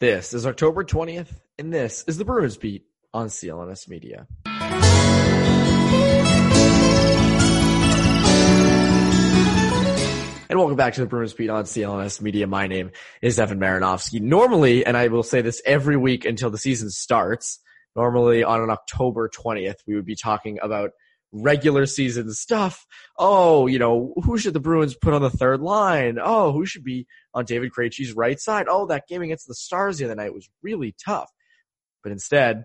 This is October 20th, and this is the Bruins Beat on CLNS Media. And welcome back to the Bruins Beat on CLNS Media. My name is Evan Marinofsky. Normally, and I will say this every week until the season starts, normally on an October 20th, we would be talking about regular season stuff. Oh, you know, who should the Bruins put on the third line? Oh, who should be on David Krejci's right side? Oh, that game against the Stars the other night was really tough. But instead,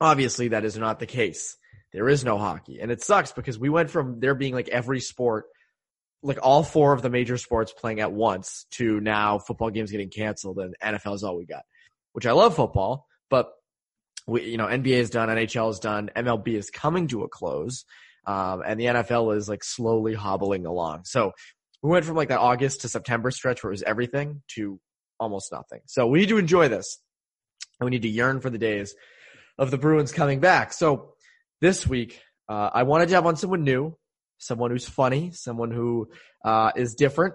obviously that is not the case. There is no hockey. And it sucks because we went from there being like every sport like all four of the major sports playing at once to now football games getting canceled and NFL is all we got. Which I love football, but we, you know, NBA is done, NHL is done, MLB is coming to a close, um, and the NFL is like slowly hobbling along. So we went from like that August to September stretch where it was everything to almost nothing. So we need to enjoy this, and we need to yearn for the days of the Bruins coming back. So this week, uh, I wanted to have on someone new, someone who's funny, someone who uh, is different.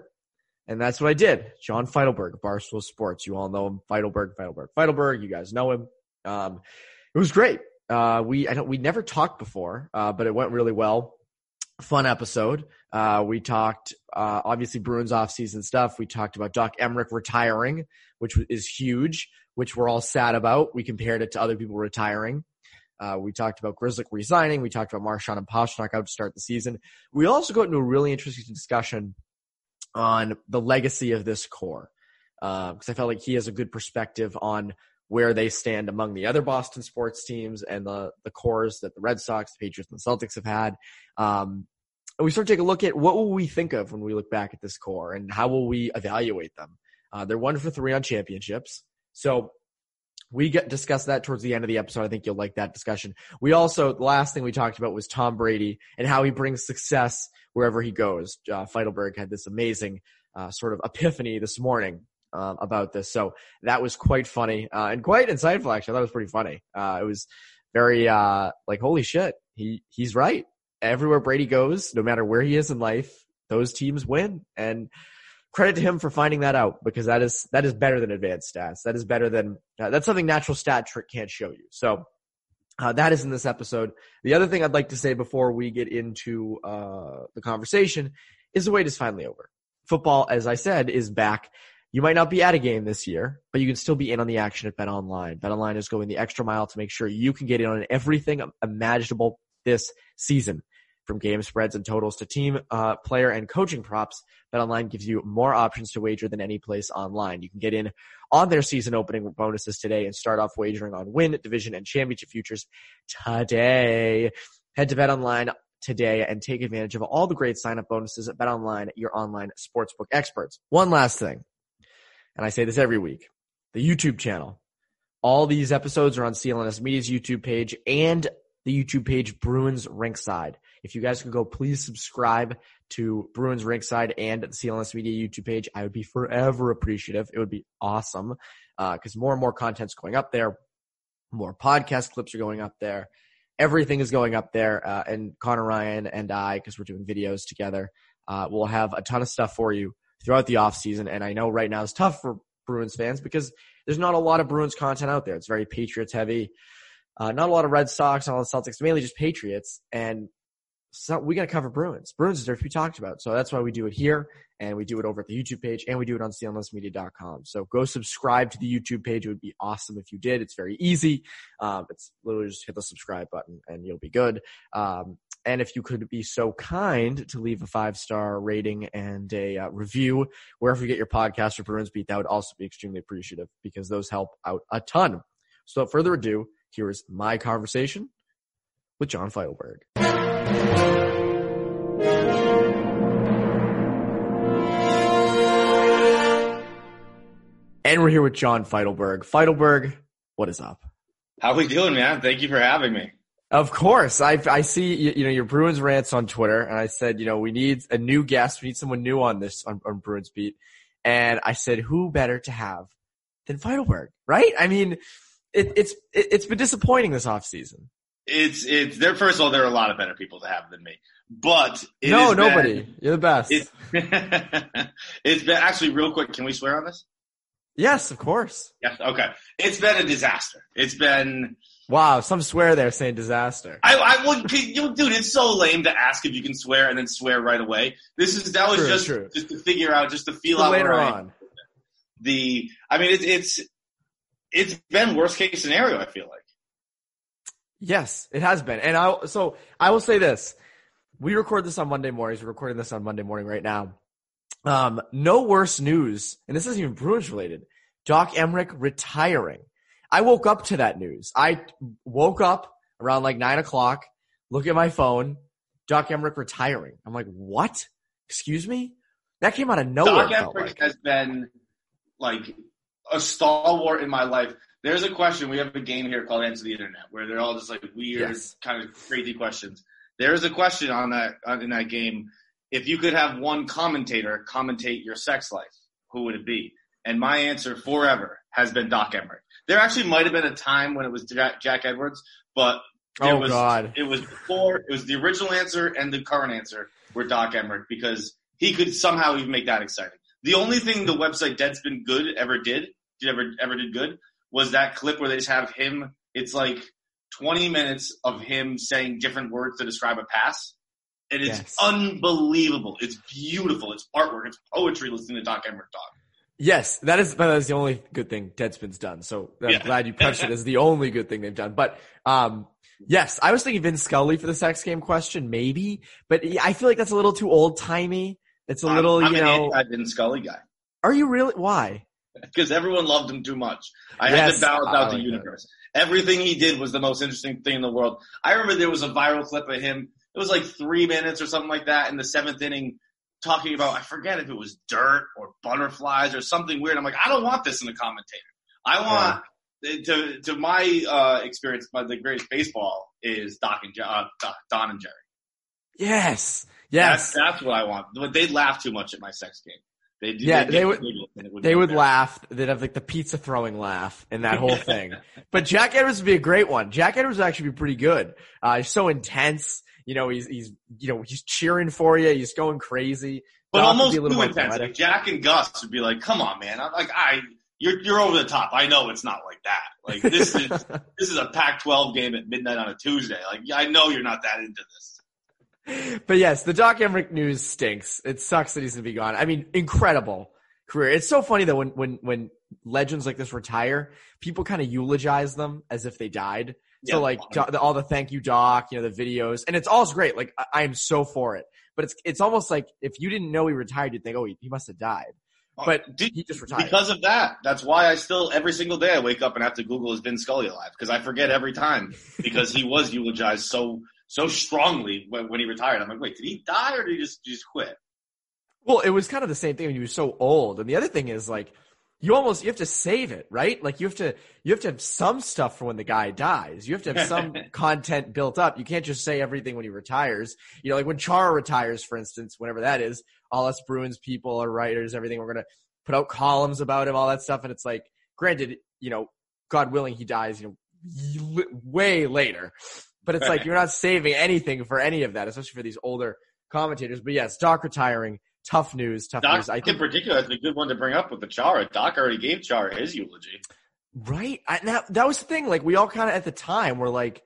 And that's what I did. John Feitelberg, Barstool Sports. You all know him. Feitelberg, Feitelberg, Feitelberg. You guys know him. Um, it was great. Uh, we, I we never talked before, uh, but it went really well. Fun episode. Uh, we talked, uh, obviously Bruins offseason stuff. We talked about Doc Emrick retiring, which is huge, which we're all sad about. We compared it to other people retiring. Uh, we talked about Grzelcyk resigning. We talked about Marchand and Pastrnak out to start the season. We also got into a really interesting discussion on the legacy of this core because uh, I felt like he has a good perspective on where they stand among the other Boston sports teams and the the cores that the Red Sox, the Patriots, and the Celtics have had. Um, and we start to take a look at what will we think of when we look back at this core and how will we evaluate them. Uh, they're one for three on championships, so we get discuss that towards the end of the episode. I think you'll like that discussion. We also the last thing we talked about was Tom Brady and how he brings success wherever he goes. Uh, Feitelberg had this amazing uh, sort of epiphany this morning um, about this. So that was quite funny uh, and quite insightful. Actually, that was pretty funny. Uh, it was very uh, like holy shit. He he's right. Everywhere Brady goes, no matter where he is in life, those teams win. And credit to him for finding that out because that is that is better than advanced stats. That is better than uh, that's something natural stat trick can't show you. So. Uh, that is in this episode. The other thing I'd like to say before we get into uh, the conversation is the wait is finally over. Football, as I said, is back you might not be at a game this year, but you can still be in on the action at Bet Online. Bet Online is going the extra mile to make sure you can get in on everything imaginable this season. From game spreads and totals to team, uh, player and coaching props, Bet Online gives you more options to wager than any place online. You can get in on their season opening bonuses today and start off wagering on win, division, and championship futures today. Head to Bet Online today and take advantage of all the great sign up bonuses at Bet Online, your online sportsbook experts. One last thing and I say this every week, the YouTube channel. All these episodes are on CLNS Media's YouTube page and the YouTube page Bruins Rinkside. If you guys could go, please subscribe to Bruins Rinkside and the CLNS Media YouTube page. I would be forever appreciative. It would be awesome because uh, more and more content's going up there. More podcast clips are going up there. Everything is going up there. Uh, and Connor Ryan and I, because we're doing videos together, uh, we'll have a ton of stuff for you throughout the offseason. And I know right now it's tough for Bruins fans because there's not a lot of Bruins content out there. It's very Patriots heavy. Uh, not a lot of Red Sox, not a lot of Celtics, mainly just Patriots. And so we got to cover Bruins. Bruins deserve to be talked about. So that's why we do it here and we do it over at the YouTube page and we do it on clnsmedia.com. So go subscribe to the YouTube page. It would be awesome if you did. It's very easy. Um, it's literally just hit the subscribe button and you'll be good. Um, and if you could be so kind to leave a five star rating and a uh, review wherever you get your podcast for Bruins Beat, that would also be extremely appreciative because those help out a ton. So without further ado, here is my conversation with John Feitelberg. And we're here with John Feitelberg. Feitelberg, what is up? How we doing, man? Thank you for having me. Of course. I, I see, you, you know, your Bruins rants on Twitter and I said, you know, we need a new guest. We need someone new on this, on, on Bruins beat. And I said, who better to have than Feitelberg, right? I mean, it, it's, it, has been disappointing this offseason. It's, it's, there, first of all, there are a lot of better people to have than me, but no, nobody. Been, You're the best. It's, it's been actually real quick. Can we swear on this? Yes, of course. Yes. Okay. It's been a disaster. It's been. Wow, some swear there saying disaster. I, I would, you, dude. It's so lame to ask if you can swear and then swear right away. This is that was true, just true. just to figure out, just to feel out later right. on. The, I mean, it's it's it's been worst case scenario. I feel like. Yes, it has been, and I so I will say this: we record this on Monday mornings. We're recording this on Monday morning right now. Um, no worse news, and this isn't even Bruins related. Doc Emrick retiring. I woke up to that news. I woke up around like nine o'clock, look at my phone, Doc Emrick retiring. I'm like, what? Excuse me? That came out of nowhere. Doc Emrick like. has been like a stalwart in my life. There's a question. We have a game here called Answer the Internet where they're all just like weird, yes. kind of crazy questions. There is a question on that in that game if you could have one commentator commentate your sex life, who would it be? And my answer forever has been Doc Emrick. There actually might have been a time when it was Jack, Jack Edwards, but it oh, was God. it was before it was the original answer and the current answer were Doc Emrick because he could somehow even make that exciting. The only thing the website Deadspin Good ever did, did ever ever did good, was that clip where they just have him. It's like 20 minutes of him saying different words to describe a pass and it's yes. unbelievable. It's beautiful. It's artwork. It's poetry. Listening to Doc Emrick talk. Yes, that is that is the only good thing Deadspin's done. So I'm yeah. glad you punched it as the only good thing they've done. But um, yes, I was thinking Vin Scully for the sex game question, maybe, but I feel like that's a little too old timey. It's a little, I'm, I'm you know, an Vin Scully guy. Are you really? Why? Because everyone loved him too much. I yes, had to balance out the universe. Everything he did was the most interesting thing in the world. I remember there was a viral clip of him it was like three minutes or something like that in the seventh inning talking about, I forget if it was dirt or butterflies or something weird. I'm like, I don't want this in the commentator. I want, yeah. to, to my, uh, experience, my, the greatest baseball is Doc and, uh, Don and Jerry. Yes. Yes. That's, that's what I want. But they laugh too much at my sex game. They, yeah, they would. would they would laugh. They'd have like the pizza throwing laugh and that whole thing. but Jack Edwards would be a great one. Jack Edwards would actually be pretty good. Uh, he's so intense. You know, he's he's you know he's cheering for you. He's going crazy. But Doc almost too intense. Like Jack and Gus would be like, "Come on, man! I'm like I." You're, you're over the top. I know it's not like that. Like this is this is a Pac-12 game at midnight on a Tuesday. Like I know you're not that into this. But yes, the Doc Emrick news stinks. It sucks that he's gonna be gone. I mean, incredible career. It's so funny though when when when legends like this retire, people kind of eulogize them as if they died. So yeah, like all the thank you doc, you know, the videos, and it's all great. Like I, am so for it. But it's it's almost like if you didn't know he retired, you'd think, oh, he, he must have died. Uh, but Did, he just retired because of that. That's why I still every single day I wake up and have to Google is Vin Scully alive because I forget every time because he was eulogized so so strongly when, when he retired. I'm like, wait, did he die or did he just just quit? Well, it was kind of the same thing when he was so old. And the other thing is like you almost you have to save it, right? Like you have to you have to have some stuff for when the guy dies. You have to have some content built up. You can't just say everything when he retires. You know, like when Chara retires, for instance, whenever that is, all us Bruins people or writers, everything, we're gonna put out columns about him, all that stuff. And it's like, granted, you know, God willing, he dies, you know, way later. But it's like you're not saving anything for any of that, especially for these older commentators. But yes, Doc retiring tough news. Tough Doc, news. I think in particular, that's a good one to bring up with the Chara. Doc already gave Chara his eulogy. Right. I, that that was the thing. Like we all kind of at the time were like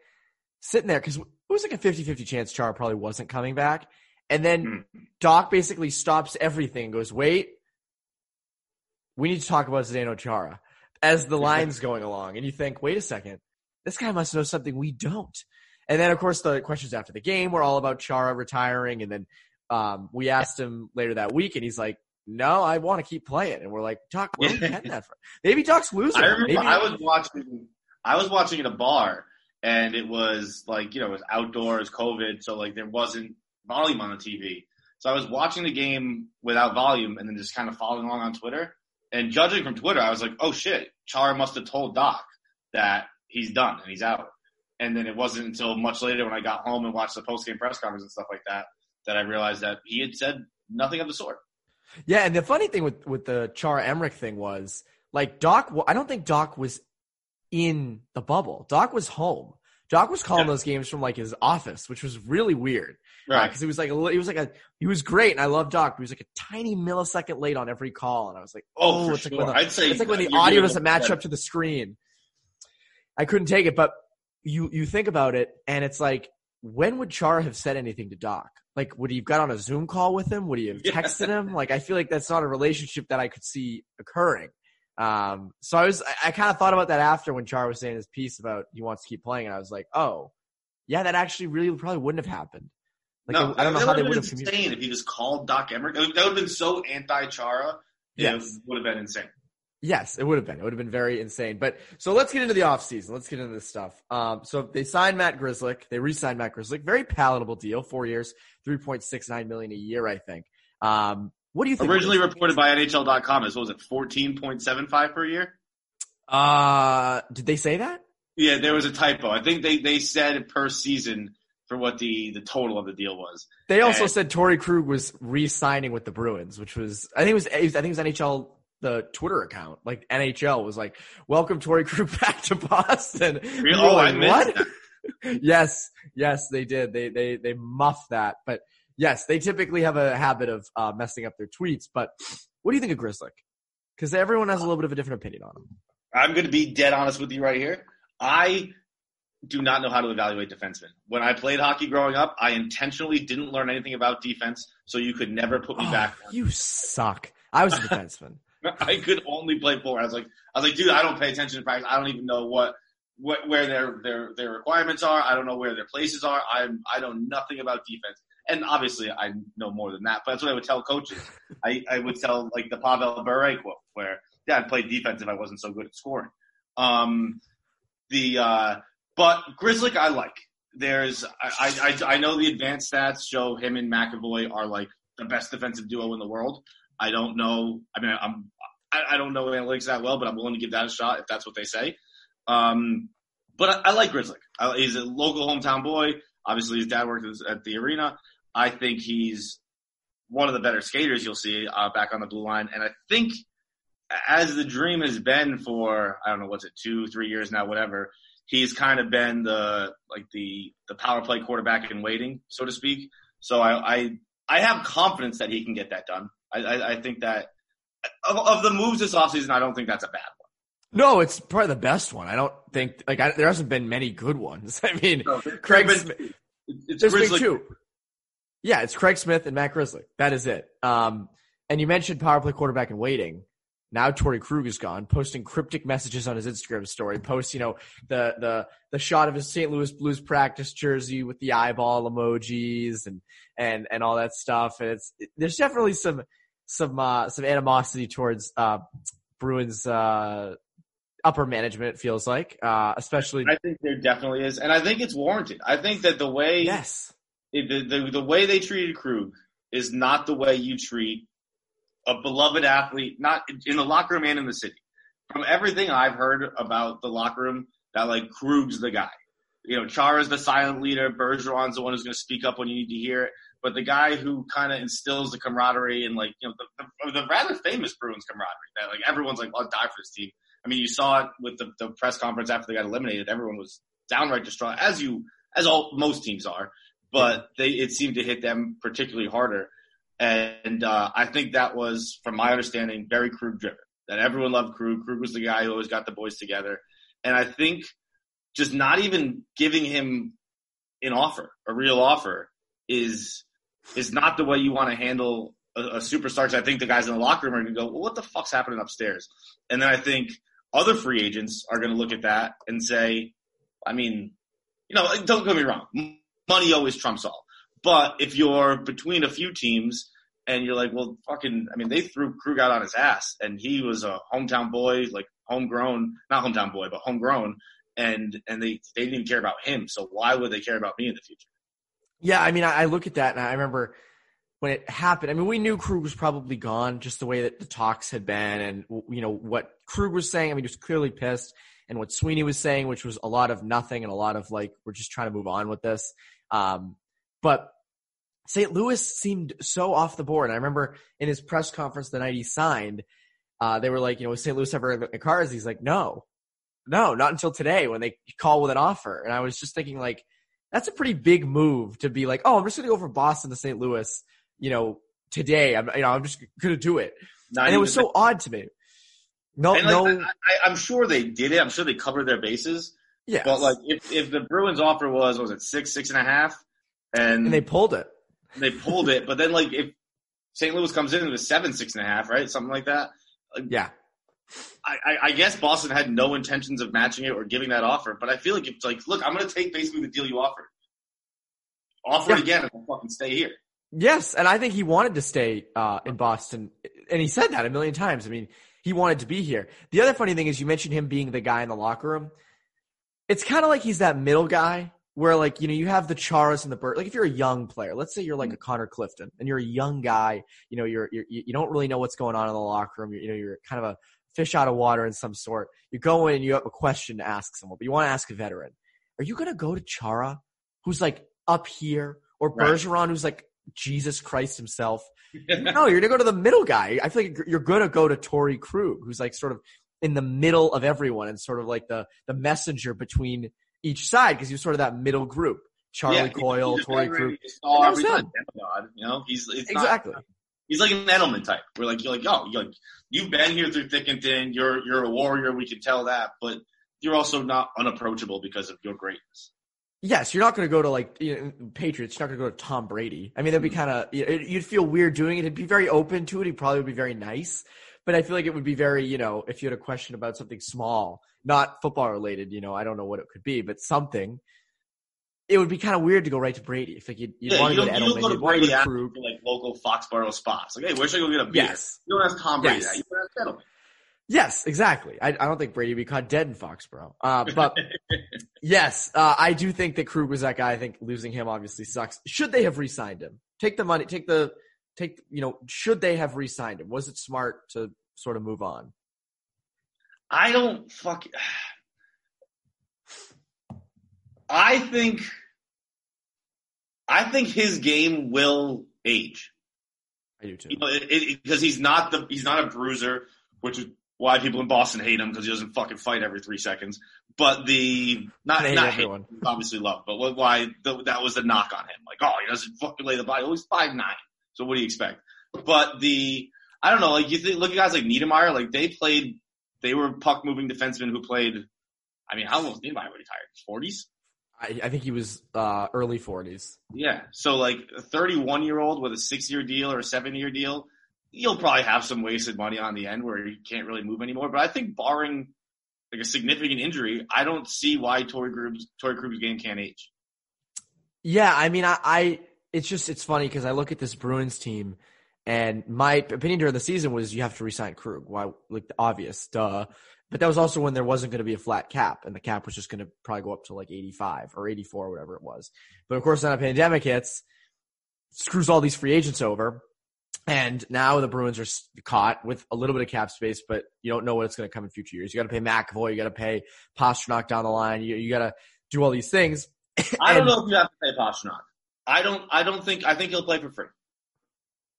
sitting there because it was like a 50-50 chance Chara probably wasn't coming back. And then mm. Doc basically stops everything and goes, wait, we need to talk about Zdeno Chara as the line's going along. And you think, wait a second, this guy must know something we don't. And then, of course, the questions after the game were all about Chara retiring. And then um, we asked him later that week, and he's like, no, I want to keep playing. And we're like, Doc, where are we getting that from? Maybe Doc's losing. I remember Maybe I was watching, I was watching at a bar, and it was like, you know, it was outdoors, COVID, so like there wasn't volume on the TV. So I was watching the game without volume and then just kind of following along on Twitter. And judging from Twitter, I was like, oh shit, Char must have told Doc that he's done and he's out. And then it wasn't until much later when I got home and watched the post game press conference and stuff like that that I realized that he had said nothing of the sort. Yeah, and the funny thing with with the Char Emrick thing was like Doc. I don't think Doc was in the bubble. Doc was home. Doc was calling yeah. those games from like his office, which was really weird. Right. Because uh, it was like a, he was like a he was great, and I love Doc. But he was like a tiny millisecond late on every call, and I was like, oh, oh it's, sure. like the, I'd say it's like when the audio doesn't match up to the screen. I couldn't take it, but you you think about it, and it's like, when would Chara have said anything to Doc? Like, would he have got on a Zoom call with him? Would he have texted yeah. him? Like, I feel like that's not a relationship that I could see occurring. Um, so I was, I, I kind of thought about that after when Char was saying his piece about he wants to keep playing, and I was like, oh, yeah, that actually really probably wouldn't have happened. Like, no, I don't know how they would have insane if he just called Doc Emrick. That would have been so anti-Chara. Yes. It would have been insane. Yes, it would have been. It would have been very insane. But so let's get into the offseason. Let's get into this stuff. Um, so they signed Matt Grzelcyk. They re-signed Matt Grzelcyk. Very palatable deal. Four years, three point six nine million a year, I think. Um, what do you think? Originally reported by NHL.com as what was it, fourteen point seven five per year? Uh, did they say that? Yeah, there was a typo. I think they they said per season for what the the total of the deal was. They also and, said Torey Krug was re-signing with the Bruins, which was I think it was I think it was NHL the Twitter account. Like NHL was like, "Welcome Torey Krug back to Boston." Really? Oh, like, what? yes, yes, they did. They they they muffed that, but yes, they typically have a habit of uh, messing up their tweets. But what do you think of Grzelcyk? Because everyone has a little bit of a different opinion on him. I'm going to be dead honest with you right here. I do not know how to evaluate defensemen. When I played hockey growing up, I intentionally didn't learn anything about defense, so you could never put me oh, back. You suck. I was a defenseman. I could only play forward. I was like, I was like, dude, I don't pay attention to practice. I don't even know what, what where their their their requirements are. I don't know where their places are. I'm I know nothing about defense. And obviously, I know more than that. But that's what I would tell coaches. I, I would tell like the Pavel Bure quote, where yeah, I'd play defense if I wasn't so good at scoring. Um, the uh, but Grzelcyk I like. There's I, I I know the advanced stats show him and McAvoy are like the best defensive duo in the world. I don't know. I mean, I'm I, I don't know analytics that well, but I'm willing to give that a shot if that's what they say. Um, but I, I like Grzelcyk. I, he's a local hometown boy. Obviously, his dad worked at the arena. I think he's one of the better skaters you'll see uh, back on the blue line. And I think as the dream has been for, I don't know, what's it, two, three years now, whatever, he's kind of been the, like the, the power play quarterback in waiting, so to speak. So I, I, I have confidence that he can get that done. I, I, I think that of, of, the moves this offseason, I don't think that's a bad one. No, it's probably the best one. I don't think like I, there hasn't been many good ones. I mean, no, Craig, Smith, it's there's been two. Yeah, it's Craig Smith and Matt Grzelcyk. That is it. Um, and you mentioned power play quarterback in waiting. Now Torey Krug is gone, posting cryptic messages on his Instagram story. Posts, you know, the the the shot of his St. Louis Blues practice jersey with the eyeball emojis and and and all that stuff. And it's there's definitely some some uh, some animosity towards uh, Bruins uh, upper management. It feels like, uh, especially. I think there definitely is, and I think it's warranted. I think that the way yes the, the, the way they treated Krug is not the way you treat a beloved athlete, not in the locker room and in the city. From everything I've heard about the locker room, that like Krug's the guy. You know, Chara's the silent leader. Bergeron's the one who's going to speak up when you need to hear it. But the guy who kind of instills the camaraderie and like, you know, the, the, the, rather famous Bruins camaraderie that like everyone's like, I'll die for this team. I mean, you saw it with the, the press conference after they got eliminated. Everyone was downright distraught, as you, as all most teams are but they it seemed to hit them particularly harder. And uh, I think that was, from my understanding, very Krug driven. That everyone loved Krug. Krug was the guy who always got the boys together. And I think just not even giving him an offer, a real offer, is is not the way you want to handle a, a superstar. Cause I think the guys in the locker room are going to go, well, what the fuck's happening upstairs? And then I think other free agents are going to look at that and say, I mean, you know, don't get me wrong, money always trumps all. But if you're between a few teams and you're like, well, fucking, I mean, they threw Krug out on his ass, and he was a hometown boy, like homegrown, not hometown boy, but homegrown, and and they they didn't even care about him. So why would they care about me in the future? Yeah, I mean, I, I look at that and I remember when it happened. I mean, we knew Krug was probably gone, just the way that the talks had been, and you know what Krug was saying. I mean, he was clearly pissed, and what Sweeney was saying, which was a lot of nothing and a lot of like, we're just trying to move on with this. Um, but St. Louis seemed so off the board. I remember in his press conference the night he signed, uh, they were like, you know, was St. Louis ever in the cards? He's like, no, no, not until today when they call with an offer. And I was just thinking like, that's a pretty big move to be like, oh, I'm just going to go from Boston to St. Louis, you know, today. I'm, you know, I'm just going to do it. Not and it was so odd to me. No, like, no. I, am sure they did it. I'm sure they covered their bases. Yeah. But like, if, if the Bruins offer was, was it six, six and a half? And, and they pulled it they pulled it. But then like if St. Louis comes in with seven, six and a half, right? Something like that. Like, yeah. I, I, guess Boston had no intentions of matching it or giving that offer, but I feel like it's like, look, I'm going to take basically the deal you offered. Offer yeah. it again and I'll fucking stay here. Yes, and I think he wanted to stay uh, in Boston, and he said that a million times. I mean, he wanted to be here. The other funny thing is, you mentioned him being the guy in the locker room. It's kind of like he's that middle guy where like you know you have the Charas and the Bird. Like if you're a young player, let's say you're like a Connor Clifton and you're a young guy, you know you're, you're you don't really know what's going on in the locker room. You're, you know you're kind of a fish out of water in some sort. You go in and you have a question to ask someone, but you want to ask a veteran. Are you going to go to Chara, who's like up here, or right. Bergeron, who's like Jesus Christ himself? no, you're going to go to the middle guy. I feel like you're going to go to Torey Krug, who's like sort of in the middle of everyone and sort of like the the messenger between each side because he was sort of that middle group. Charlie yeah, Coyle, Torey Krug. You know, he's exactly. Not, he's like an Edelman type. We're like, you're like, oh, you're like, you've been here through thick and thin. You're you're a warrior. We can tell that, but you're also not unapproachable because of your greatness. Yes, you're not going to go to like you know, Patriots. You're not going to go to Tom Brady. I mean, that'd be mm-hmm. kind of you'd feel weird doing it. He'd be very open to it. He probably would be very nice, but I feel like it would be very you know if you had a question about something small not football related, you know, I don't know what it could be, but something. It would be kind of weird to go right to Brady. If like you'd, you'd yeah, want to go to Edelman, you you'd want to go to Krug. like local Foxborough spots. Like, hey, where should I go get a beer? Yes. You don't ask Tom Brady yes. that. You ask Edelman. Yes, exactly. I, I, don't think Brady would be caught dead in Foxborough. Uh, but yes, uh, I do think that Krug was that guy. I think losing him obviously sucks. Should they have re-signed him? Take the money. Take the take. You know, should they have re-signed him? Was it smart to sort of move on? I don't fuck. I think. I think his game will age. I do too. You know, because he's not the he's not a bruiser, which is why people in Boston hate him because he doesn't fucking fight every three seconds. But the not not everyone. hate, obviously love, but why the, that was the knock on him? Like, oh, he doesn't fucking lay the body. He's five nine. So what do you expect? But the I don't know. Like you think, look at guys like Niedermayer. Like they played they were puck moving defensemen who played. I mean, how old was Niedermayer retired? Forties. I, I, think he was uh, early forties. Yeah, so like a 31 year old with a six year deal or a seven year deal, you'll probably have some wasted money on the end where you can't really move anymore. But I think barring like a significant injury, I don't see why Torey Krug's Torey Krug's game can't age. Yeah, I mean, I, I it's just it's funny because I look at this Bruins team and my opinion during the season was you have to resign Krug. Why? Like obvious, duh. But that was also when there wasn't going to be a flat cap, and the cap was just going to probably go up to like 85 or 84, or whatever it was. But of course, then a pandemic hits, screws all these free agents over, and now the Bruins are caught with a little bit of cap space, but you don't know what's going to come in future years. You got to pay McAvoy, you got to pay Pastrnak down the line, you, you got to do all these things. I don't know if you have to pay Pastrnak. I don't. I don't think. I think he'll play for free.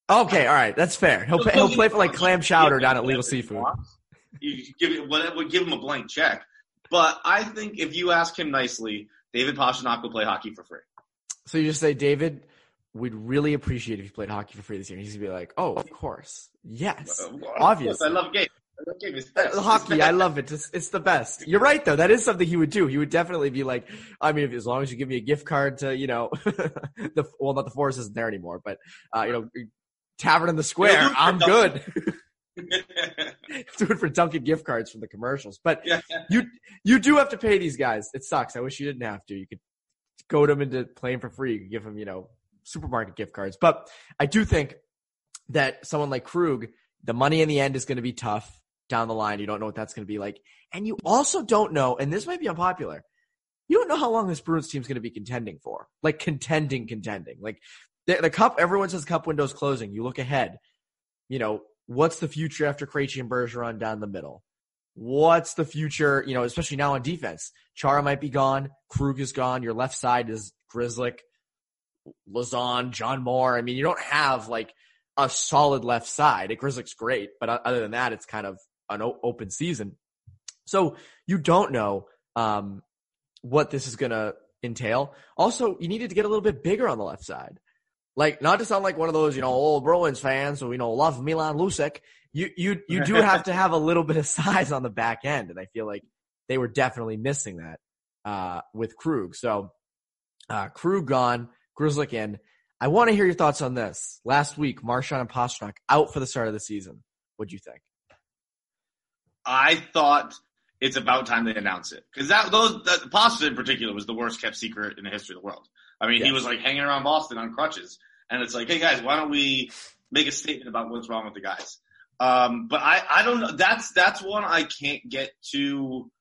Okay, all right, that's fair. He'll he'll play for like clam chowder down at Legal Seafood. You give it, would give him a blank check, but I think if you ask him nicely, David Pastrnak will play hockey for free. So you just say, David, we'd really appreciate if you played hockey for free this year. And He's gonna be like, oh, of course, yes, uh, well, obviously. I love game. Uh, hockey, I love it. It's, it's, the best. You're right, though. That is something he would do. He would definitely be like, I mean, if, as long as you give me a gift card to, you know, the well, not the forest isn't there anymore, but uh, you know, Tavern in the Square, I'm good. do it for Dunkin' gift cards from the commercials. But yeah. you you do have to pay these guys. It sucks. I wish you didn't have to. You could goad them into playing for free. You could give them, you know, supermarket gift cards. But I do think that someone like Krug, the money in the end is going to be tough down the line. You don't know what that's going to be like. And you also don't know, and this might be unpopular, you don't know how long this Bruins team is going to be contending for. Like contending, contending. Like the, the cup, everyone says cup window's closing. You look ahead, you know, what's the future after Krejci and Bergeron down the middle? What's the future, you know, especially now on defense? Chara might be gone. Krug is gone. Your left side is Grzelcyk, Lauzon, John Moore. I mean, you don't have like a solid left side. Grzelcyk's great, but other than that, it's kind of an open season. So you don't know um, what this is going to entail. Also, you needed to get a little bit bigger on the left side. Like, not to sound like one of those, you know, old Bruins fans who, you know, love Milan Lucic. You, you, you do have to have a little bit of size on the back end. And I feel like they were definitely missing that, uh, with Krug. So, uh, Krug gone, Grzelcyk in. I want to hear your thoughts on this. Last week, Marchand and Pastrnak out for the start of the season. What'd you think? I thought it's about time they announce it because that those that, Boston in particular was the worst kept secret in the history of the world. I mean, yes. he was like hanging around Boston on crutches, and it's like, hey guys, why don't we make a statement about what's wrong with the guys? Um, but I I don't know. That's that's one I can't get too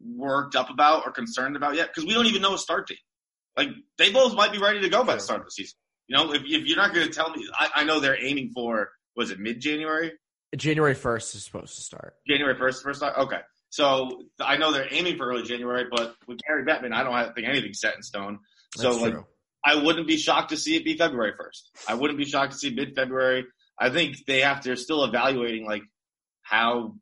worked up about or concerned about yet because we don't even know a start date. Like they both might be ready to go by the start of the season. You know, if, if you're not going to tell me, I, I know they're aiming for was it mid January? January 1st is supposed to start. January 1st first start? Okay. So I know they're aiming for early January, but with Gary Bettman, I don't think anything's set in stone. So That's like, true. I wouldn't be shocked to see it be February 1st. I wouldn't be shocked to see mid February. I think they have to, they're still evaluating like how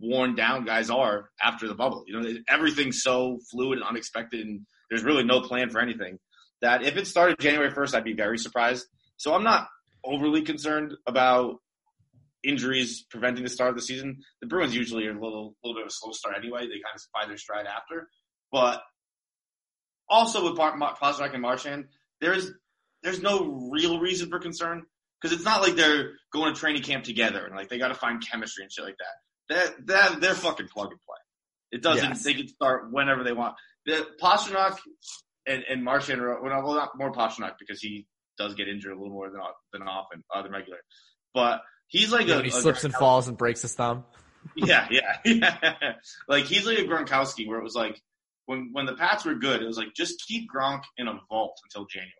worn down guys are after the bubble. You know, everything's so fluid and unexpected and there's really no plan for anything that if it started January 1st, I'd be very surprised. So I'm not overly concerned about injuries preventing the start of the season. The Bruins usually are a little, little bit of a slow start anyway. They kind of find their stride after. But also with Pastrnak and Marchand, there's there's no real reason for concern because it's not like they're going to training camp together and like they got to find chemistry and shit like that. They're, they're, they're fucking plug and play. It doesn't. Yes. They can start whenever they want. The Pastrnak and, and Marchand, well, not more Pastrnak because he does get injured a little more than than often, uh, than regular. But he's like yeah, a, he a slips and falls and breaks his thumb. yeah, yeah, yeah. like he's like a Gronkowski, where it was like when when the Pats were good, it was like just keep Gronk in a vault until January,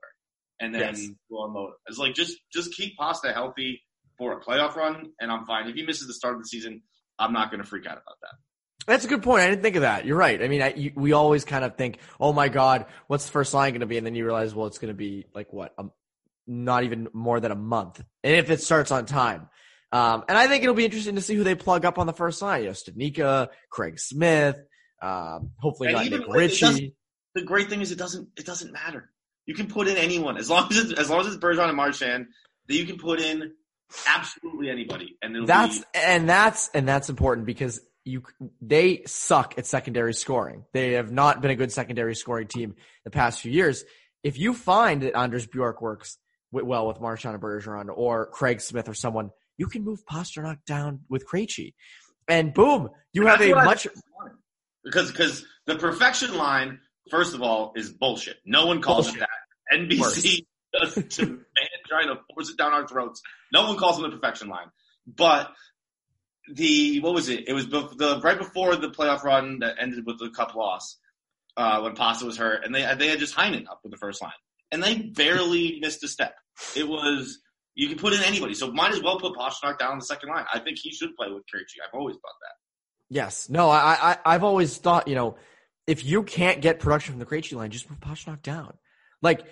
and then yes. we'll unload. It's like just just keep Pasta healthy for a playoff run, and I'm fine. If he misses the start of the season, I'm not going to freak out about that. That's a good point. I didn't think of that. You're right. I mean, I, you, we always kind of think, oh my God, what's the first line going to be? And then you realize, well, it's going to be like what? Um, not even more than a month. And if it starts on time. Um, and I think it'll be interesting to see who they plug up on the first line. You know, Studnicka, Craig Smith, um, hopefully and not Nick Ritchie. The great thing is it doesn't, it doesn't matter. You can put in anyone as long as it's, as long as it's Bergeron and Marchand that you can put in absolutely anybody. And that's, be- and that's, and that's important because you they suck at secondary scoring. They have not been a good secondary scoring team the past few years. If you find that Anders Bjork works well with Marchand Bergeron or Craig Smith or someone, you can move Pastrnak down with Krejci, and boom, you have a much because because the perfection line first of all is bullshit. No one calls bullshit. it that. NBC does to man trying to force it down our throats. No one calls it the perfection line, but the what was it? It was the right before the playoff run that ended with the cup loss uh, when Pasta was hurt, and they they had just Heinen up with the first line, and they barely missed a step. It was you can put in anybody, so might as well put Pastrnak down on the second line. I think he should play with Krejci. I've always thought that. Yes, no, I, I I've always thought you know if you can't get production from the Krejci line, just move Pastrnak down. Like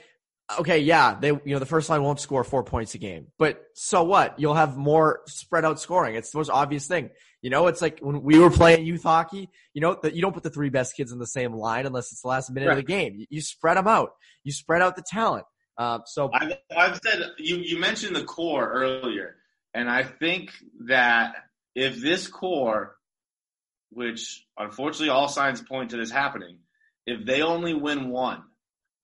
okay, yeah, they you know the first line won't score four points a game, but so what? You'll have more spread out scoring. It's the most obvious thing. You know, it's like when we were playing youth hockey. You know that you don't put the three best kids in the same line unless it's the last minute right. of the game. You, you, spread them out. You spread out the talent. Uh, so I've, I've said you you mentioned the core earlier, and I think that if this core, which unfortunately all signs point to this happening, if they only win one,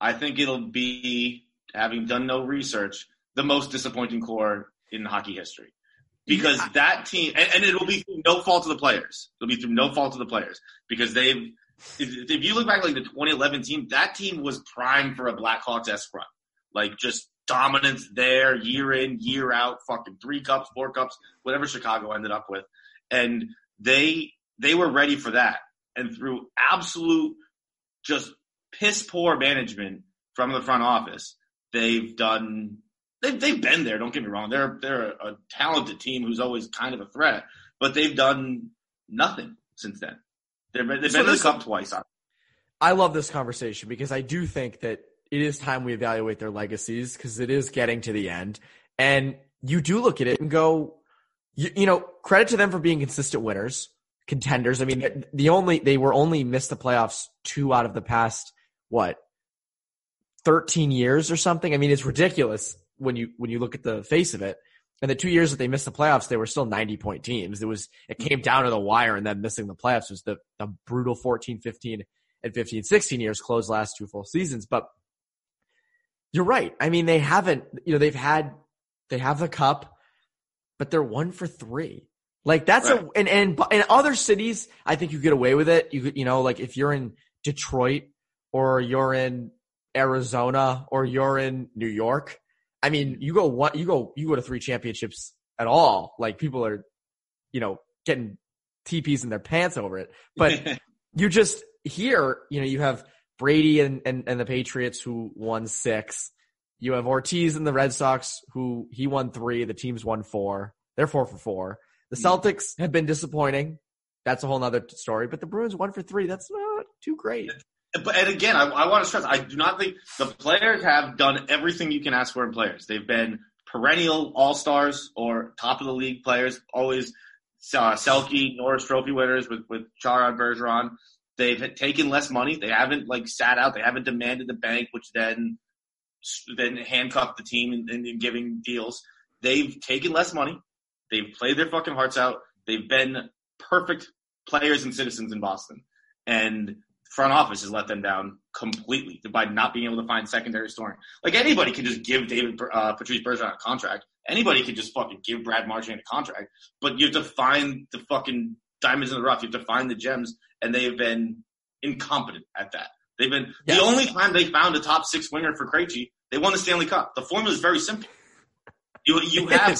I think it'll be, having done no research, the most disappointing core in hockey history. Because yeah. that team, and, and, it'll be through no fault of the players. It'll be through no fault of the players because they've. If, if you look back like the 2011 team, that team was primed for a Blackhawks esque run, like just dominance there, year in, year out, fucking three cups, four cups, whatever Chicago ended up with, and they they were ready for that. And through absolute just piss poor management from the front office, they've done they've they've been there. Don't get me wrong; they're they're a talented team who's always kind of a threat, but they've done nothing since then. They've been, they've so been in the cup twice. I love this conversation because I do think that it is time we evaluate their legacies because it is getting to the end, and you do look at it and go, you, you know, credit to them for being consistent winners, contenders. I mean, the only they were only missed the playoffs two out of the past what 13 years or something. I mean, it's ridiculous when you when you look at the face of it. And the two years that they missed the playoffs, they were still 90 point teams. It was it came down to the wire and then missing the playoffs was the, the brutal 14, 15, and 15, 16 years closed last two full seasons. But you're right. I mean, they haven't, you know, they've had they have the cup, but they're one for three. Like that's right. a and and in other cities, I think you get away with it. You you know, like if you're in Detroit or you're in Arizona or you're in New York, I mean, you go one, you go, you go to three championships at all. Like people are, you know, getting TPs in their pants over it. But you just here, you know, you have Brady and, and, and the Patriots who won six. You have Ortiz and the Red Sox who he won three. The team's won four. They're four for four. The mm. Celtics have been disappointing. That's a whole nother story. But the Bruins one for three. That's not too great. But and again, I, I want to stress, I do not think the players have done everything you can ask for in players. They've been perennial all stars or top of the league players, always uh, Selke, Norris Trophy winners with with Chara Bergeron. They've taken less money. They haven't like sat out. They haven't demanded the bank, which then then handcuffed the team in, in, in giving deals. They've taken less money. They've played their fucking hearts out. They've been perfect players and citizens in Boston. And front office has let them down completely by not being able to find secondary scoring. Like anybody can just give David uh, Patrice Bergeron a contract. Anybody can just fucking give Brad Marchand a contract, but you have to find the fucking diamonds in the rough. You have to find the gems, and they have been incompetent at that. They've been yes. the only time they found a top six winger for Krejci, they won the Stanley Cup. The formula is very simple. You you have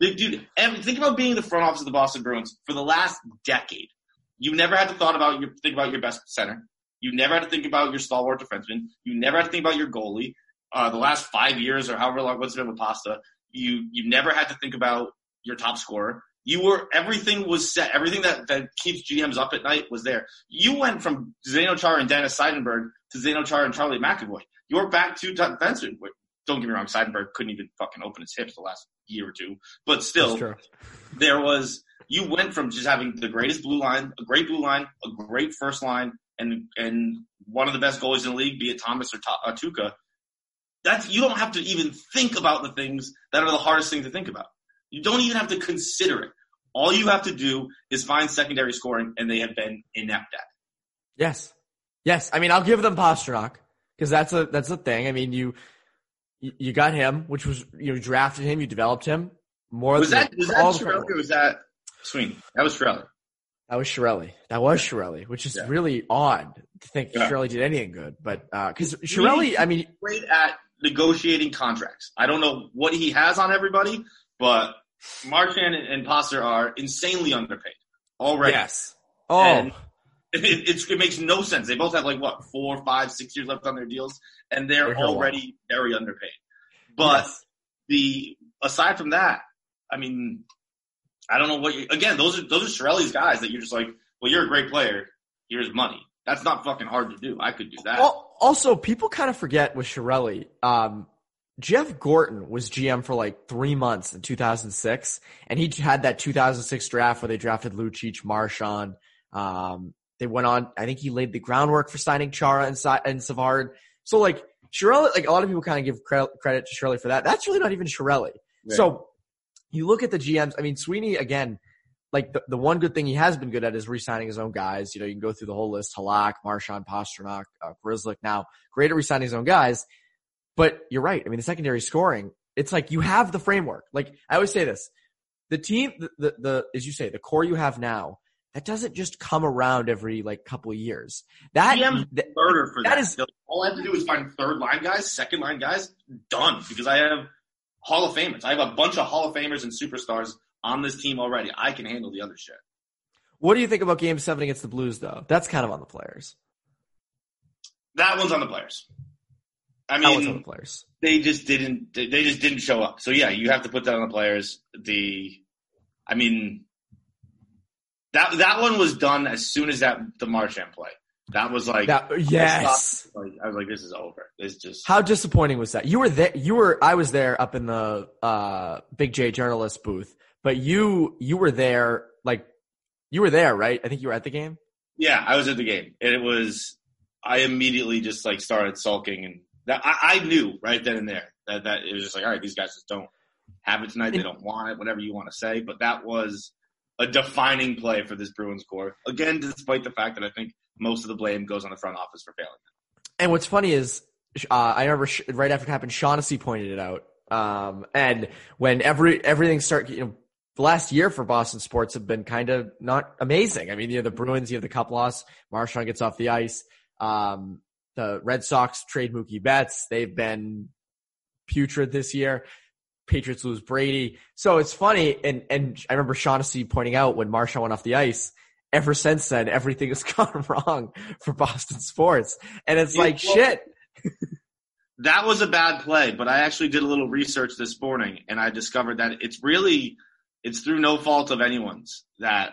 dude. Think about being the front office of the Boston Bruins for the last decade. You never had to thought about your think about your best center. You never had to think about your stalwart defenseman. You never had to think about your goalie. Uh, the last five years or however long what's been with Pasta, you you never had to think about your top scorer. You were everything was set. Everything that, that keeps GMs up at night was there. You went from Zdeno Char and Dennis Seidenberg to Zdeno Char and Charlie McAvoy. You're back to defenseman. Don't get me wrong, Seidenberg couldn't even fucking open his hips the last year or two, but still, there was you went from just having the greatest blue line, a great blue line, a great first line, and and one of the best goalies in the league, be it Thomas or uh, Tuukka. That's you don't have to even think about the things that are the hardest thing to think about. You don't even have to consider it. All you have to do is find secondary scoring, and they have been inept at. Yes, yes. I mean, I'll give them Pastrnak because that's a that's a thing. I mean, you you got him, which was you drafted him, you developed him more. Was that was that true? was that Sweeney. That was Chiarelli. That was Chiarelli. That was Chiarelli, which is yeah. really odd to think yeah. Chiarelli did anything good. But because uh, Chiarelli, I mean, great at negotiating contracts. I don't know what he has on everybody, but Marchand and Pasta are insanely underpaid already. Yes. Oh. It, it, makes no sense. They both have like what four, five, six years left on their deals, and they're, they're already very underpaid. But yes. the aside from that, I mean, I don't know what you, again, those are, those are Chiarelli's guys that you're just like, well, you're a great player. Here's money. That's not fucking hard to do. I could do that. Well, also, people kind of forget with Chiarelli, um, Jeff Gorton was GM for like three months in 2006, and he had that 2006 draft where they drafted Lucic, Marchand. Um, they went on. I think he laid the groundwork for signing Chara and, and Savard. So like Chiarelli, like a lot of people kind of give credit, credit to Chiarelli for that. That's really not even Chiarelli. So you look at the GMs. I mean, Sweeney again. like the, the one good thing he has been good at is re-signing his own guys. You know, you can go through the whole list: Halak, Marchand, Pastrnak, uh, Grzelcyk. Now, great at re-signing his own guys, but you're right. I mean, the secondary scoring, it's like you have the framework. Like I always say this, the team, the, the, the as you say, the core you have now, that doesn't just come around every like couple of years. That th- murder for that. that is all I have to do is find third line guys, second line guys, done because I have Hall of Famers. I have a bunch of Hall of Famers and superstars on this team already. I can handle the other shit. What do you think about Game Seven against the Blues, though? That's kind of on the players. That one's on the players. I mean, the players. They just didn't. They just didn't show up. So yeah, you have to put that on the players. The, I mean, that that one was done as soon as that the Marchand play. That was like that, yes. I, like, I was like, this is over. It's just how disappointing was that? You were there. You were. I was there up in the uh, Big J journalist booth, but you you were there. Like you were there, right? I think you were at the game. Yeah, I was at the game, and it was. I immediately just like started sulking, and that I, I knew right then and there that that it was just like, all right, these guys just don't have it tonight. They don't want it. Whatever you want to say, but that was a defining play for this Bruins core. Again, despite the fact that I think most of the blame goes on the front office for failing. And what's funny is, uh, I remember right after it happened, Shaughnessy pointed it out. Um, and when every everything start, you know, the last year for Boston sports have been kind of not amazing. I mean, you have the Bruins, you have the cup loss, Marchand gets off the ice. Um, the Red Sox trade Mookie Betts. They've been putrid this year. Patriots lose Brady. So it's funny. And, and I remember Shaughnessy pointing out when Marchand went off the ice, ever since then, everything has gone wrong for Boston sports. And it's like, well, shit. that was a bad play, but I actually did a little research this morning and I discovered that it's really, it's through no fault of anyone's that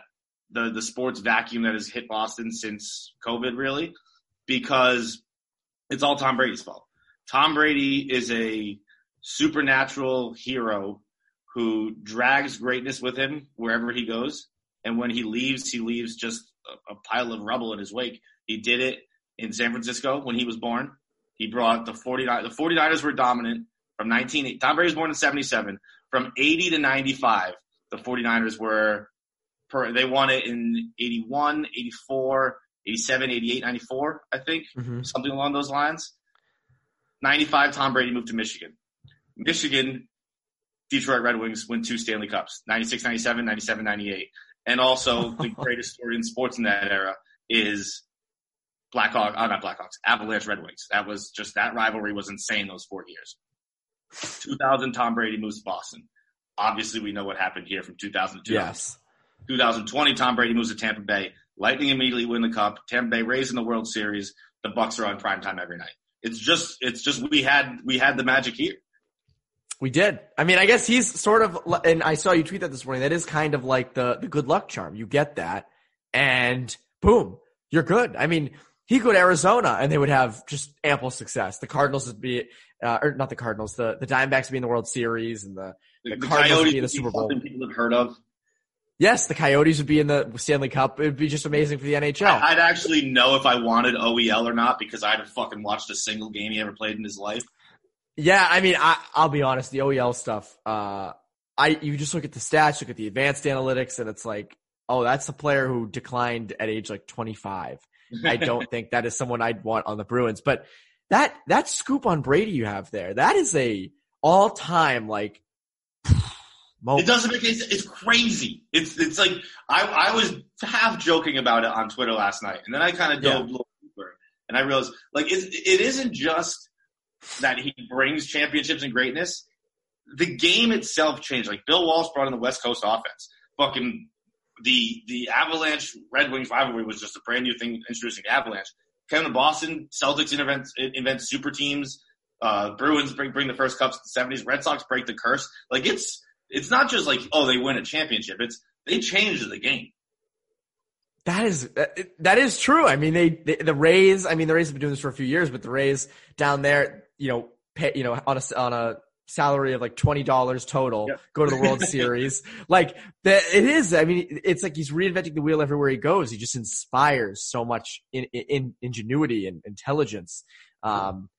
the, the sports vacuum that has hit Boston since COVID really, because it's all Tom Brady's fault. Tom Brady is a supernatural hero who drags greatness with him wherever he goes. And when he leaves, he leaves just a, a pile of rubble in his wake. He did it in San Francisco when he was born. He brought the 49 the 49ers were dominant from 19 Tom Brady was born in 77 from 80 to 95 the 49ers were per, they won it in 81 84 87 88 94 I think mm-hmm. something along those lines 95 Tom Brady moved to Michigan Michigan, Detroit Red Wings win two Stanley Cups, 96, 97, 97, 98. And also the greatest story in sports in that era is Blackhawk, oh, not Blackhawks, Avalanche Red Wings. That was just, that rivalry was insane those four years. 2000, Tom Brady moves to Boston. Obviously, we know what happened here from 2000 to yes. 2020. Tom Brady moves to Tampa Bay. Lightning immediately win the cup. Tampa Bay raising the World Series. The Bucs are on prime time every night. It's just, it's just we had we had the magic here. We did. I mean, I guess he's sort of, and I saw you tweet that this morning. That is kind of like the the good luck charm. You get that, and boom, you're good. I mean, he could go to Arizona, and they would have just ample success. The Cardinals would be, uh, or not the Cardinals, the the Diamondbacks would be in the World Series, and the, the, the Cardinals would be in the Super Bowl. People have heard of. Yes, the Coyotes would be in the Stanley Cup. It would be just amazing for the NHL. I'd actually know if I wanted OEL or not because I'd have fucking watched a single game he ever played in his life. Yeah, I mean, I, I'll be honest, the OEL stuff, uh, I, you just look at the stats, look at the advanced analytics, and it's like, oh, that's a player who declined at age like 25. I don't think that is someone I'd want on the Bruins, but that, that scoop on Brady you have there, that is a all time like, moment. It doesn't make any sense. It's crazy. It's, it's like, I, I was half joking about it on Twitter last night, and then I kind of dove yeah. a little deeper, and I realized, like, it, it isn't just that he brings championships and greatness. The game itself changed. Like Bill Walsh brought in the West Coast offense. Fucking the the Avalanche Red Wings rivalry was just a brand new thing introducing Avalanche. Kevin Boston, Celtics invent invent super teams. Uh, Bruins bring bring the first cups in the seventies. Red Sox break the curse. Like it's it's not just like oh they win a championship. It's they changed the game. That is that is true. I mean, they, they, the Rays. I mean, the Rays have been doing this for a few years, but the Rays down there, you know, pay, you know, on a on a salary of like twenty dollars total, yep. go to the World Series. Like that, it is. I mean, it's like he's reinventing the wheel everywhere he goes. He just inspires so much in, in ingenuity and intelligence. Um,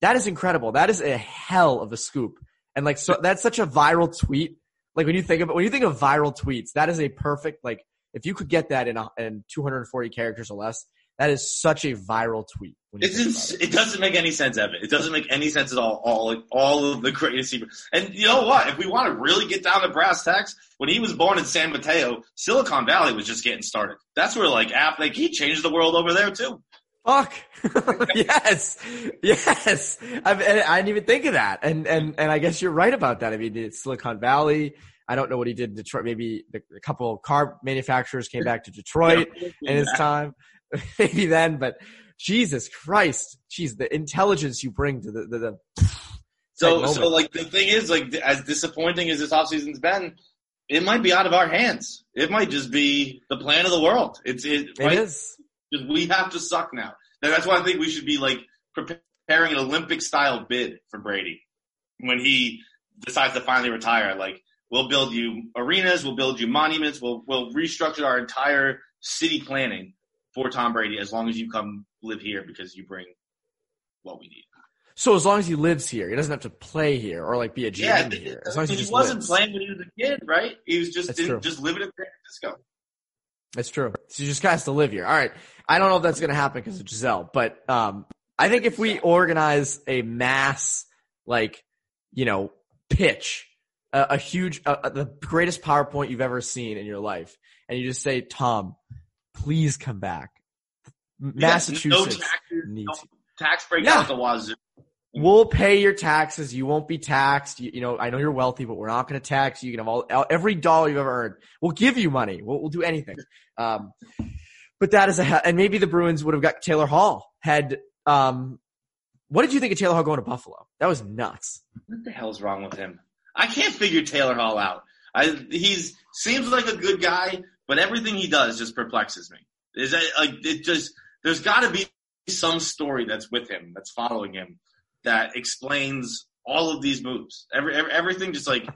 that is incredible. That is a hell of a scoop. And like, so that's such a viral tweet Like when you think of it, when you think of viral tweets, that is a perfect like if you could get that in a, in 240 characters or less, that is such a viral tweet. It's it. it. doesn't make any sense, Evan. It doesn't make any sense at all. All like, all of the greatest secrets. And you know what? If we want to really get down to brass tacks, when he was born in San Mateo, Silicon Valley was just getting started. That's where like app like he changed the world over there too. Fuck. yes. Yes. I, I didn't even think of that. And, and, and I guess you're right about that. I mean, it's Silicon Valley. I don't know what he did in Detroit. Maybe a couple car manufacturers came back to Detroit in his time. Maybe then, but Jesus Christ. Jeez, the intelligence you bring to the, the, the so, so like the thing is, like as disappointing as this offseason's been, it might be out of our hands. It might just be the plan of the world. It's it, it right? is. We have to suck now. That's why I think we should be like preparing an Olympic style bid for Brady when he decides to finally retire. Like we'll build you arenas, we'll build you monuments, we'll we'll restructure our entire city planning for Tom Brady as long as you come live here because you bring what we need. So as long as he lives here, he doesn't have to play here or like be a GM yeah, here. As long as he, he wasn't lives. playing when he was a kid, right? He was just in, just living in San Francisco. That's true. So he just has to live here. All right. I don't know if that's going to happen because of Gisele, but um, I think if we organize a mass, like, you know, pitch, a, a huge, uh, the greatest PowerPoint you've ever seen in your life, and you just say, Tom, please come back. Massachusetts no taxes, needs no tax break yeah. out the wazoo. We'll pay your taxes. You won't be taxed. You, you know, I know you're wealthy, but we're not going to tax you. You can have all, every dollar you've ever earned. We'll give you money. We'll, we'll do anything. Um, but that is a, and maybe the Bruins would have got Taylor Hall had, um, what did you think of Taylor Hall going to Buffalo? That was nuts. What the hell's wrong with him? I can't figure Taylor Hall out. I, he's seems like a good guy, but everything he does just perplexes me. Is that like it just there's got to be some story that's with him, that's following him, that explains all of these moves. Every, every everything just like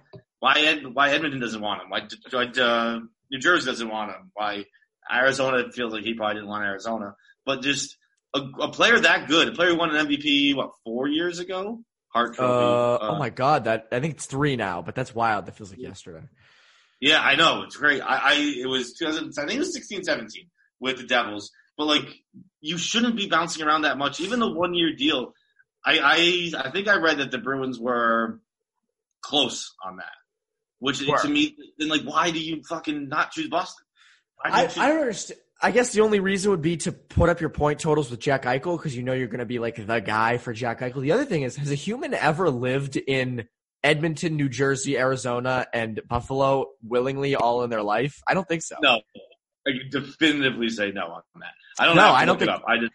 why Ed, why Edmonton doesn't want him, why, uh, New Jersey doesn't want him, why Arizona feels like he probably didn't want Arizona, but just a, a player that good, a player who won an MVP what four years ago, Hart Trophy. Uh, uh, oh my God, that I think it's three now, but that's wild. That feels like yesterday. Yeah, I know it's great. I, I it was 2000, I think it was 16, 17 with the Devils, but like you shouldn't be bouncing around that much. Even the one year deal, I, I I think I read that the Bruins were close on that, which sure. to me, then like why do you fucking not choose Boston? I, choose- I understand. I guess the only reason would be to put up your point totals with Jack Eichel because you know you're going to be like the guy for Jack Eichel. The other thing is, has a human ever lived in Edmonton, New Jersey, Arizona, and Buffalo willingly all in their life? I don't think so. No, I can definitively say no on that. I don't know. I don't think. I just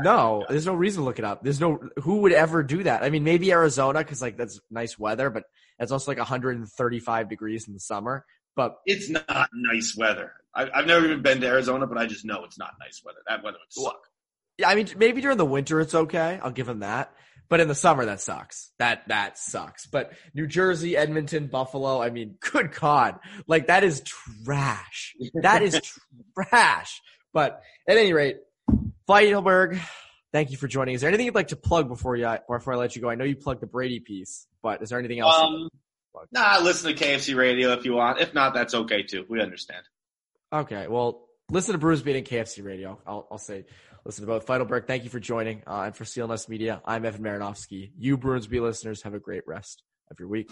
no, there's no reason to look it up. There's no who would ever do that. I mean, maybe Arizona because like that's nice weather, but it's also like 135 degrees in the summer. But it's not nice weather. I, have never even been to Arizona, but I just know it's not nice weather. That weather would suck. Yeah, I mean, maybe during the winter it's okay. I'll give him that. But in the summer, that sucks. That that sucks. But New Jersey, Edmonton, Buffalo. I mean, good God, like that is trash. That is trash. But at any rate, Feitelberg, thank you for joining. Is there anything you'd like to plug before you before I let you go? I know you plugged the Brady piece, but is there anything else? Um, nah, listen to KFC Radio if you want. If not, that's okay too. We understand. Okay, well, listen to Bruce beating KFC Radio. I'll, I'll say listen to both. Feitelberg, thank you for joining. Uh, and for CLNS Media, I'm Evan Marinofsky. You Bruins Beat listeners have a great rest of your week.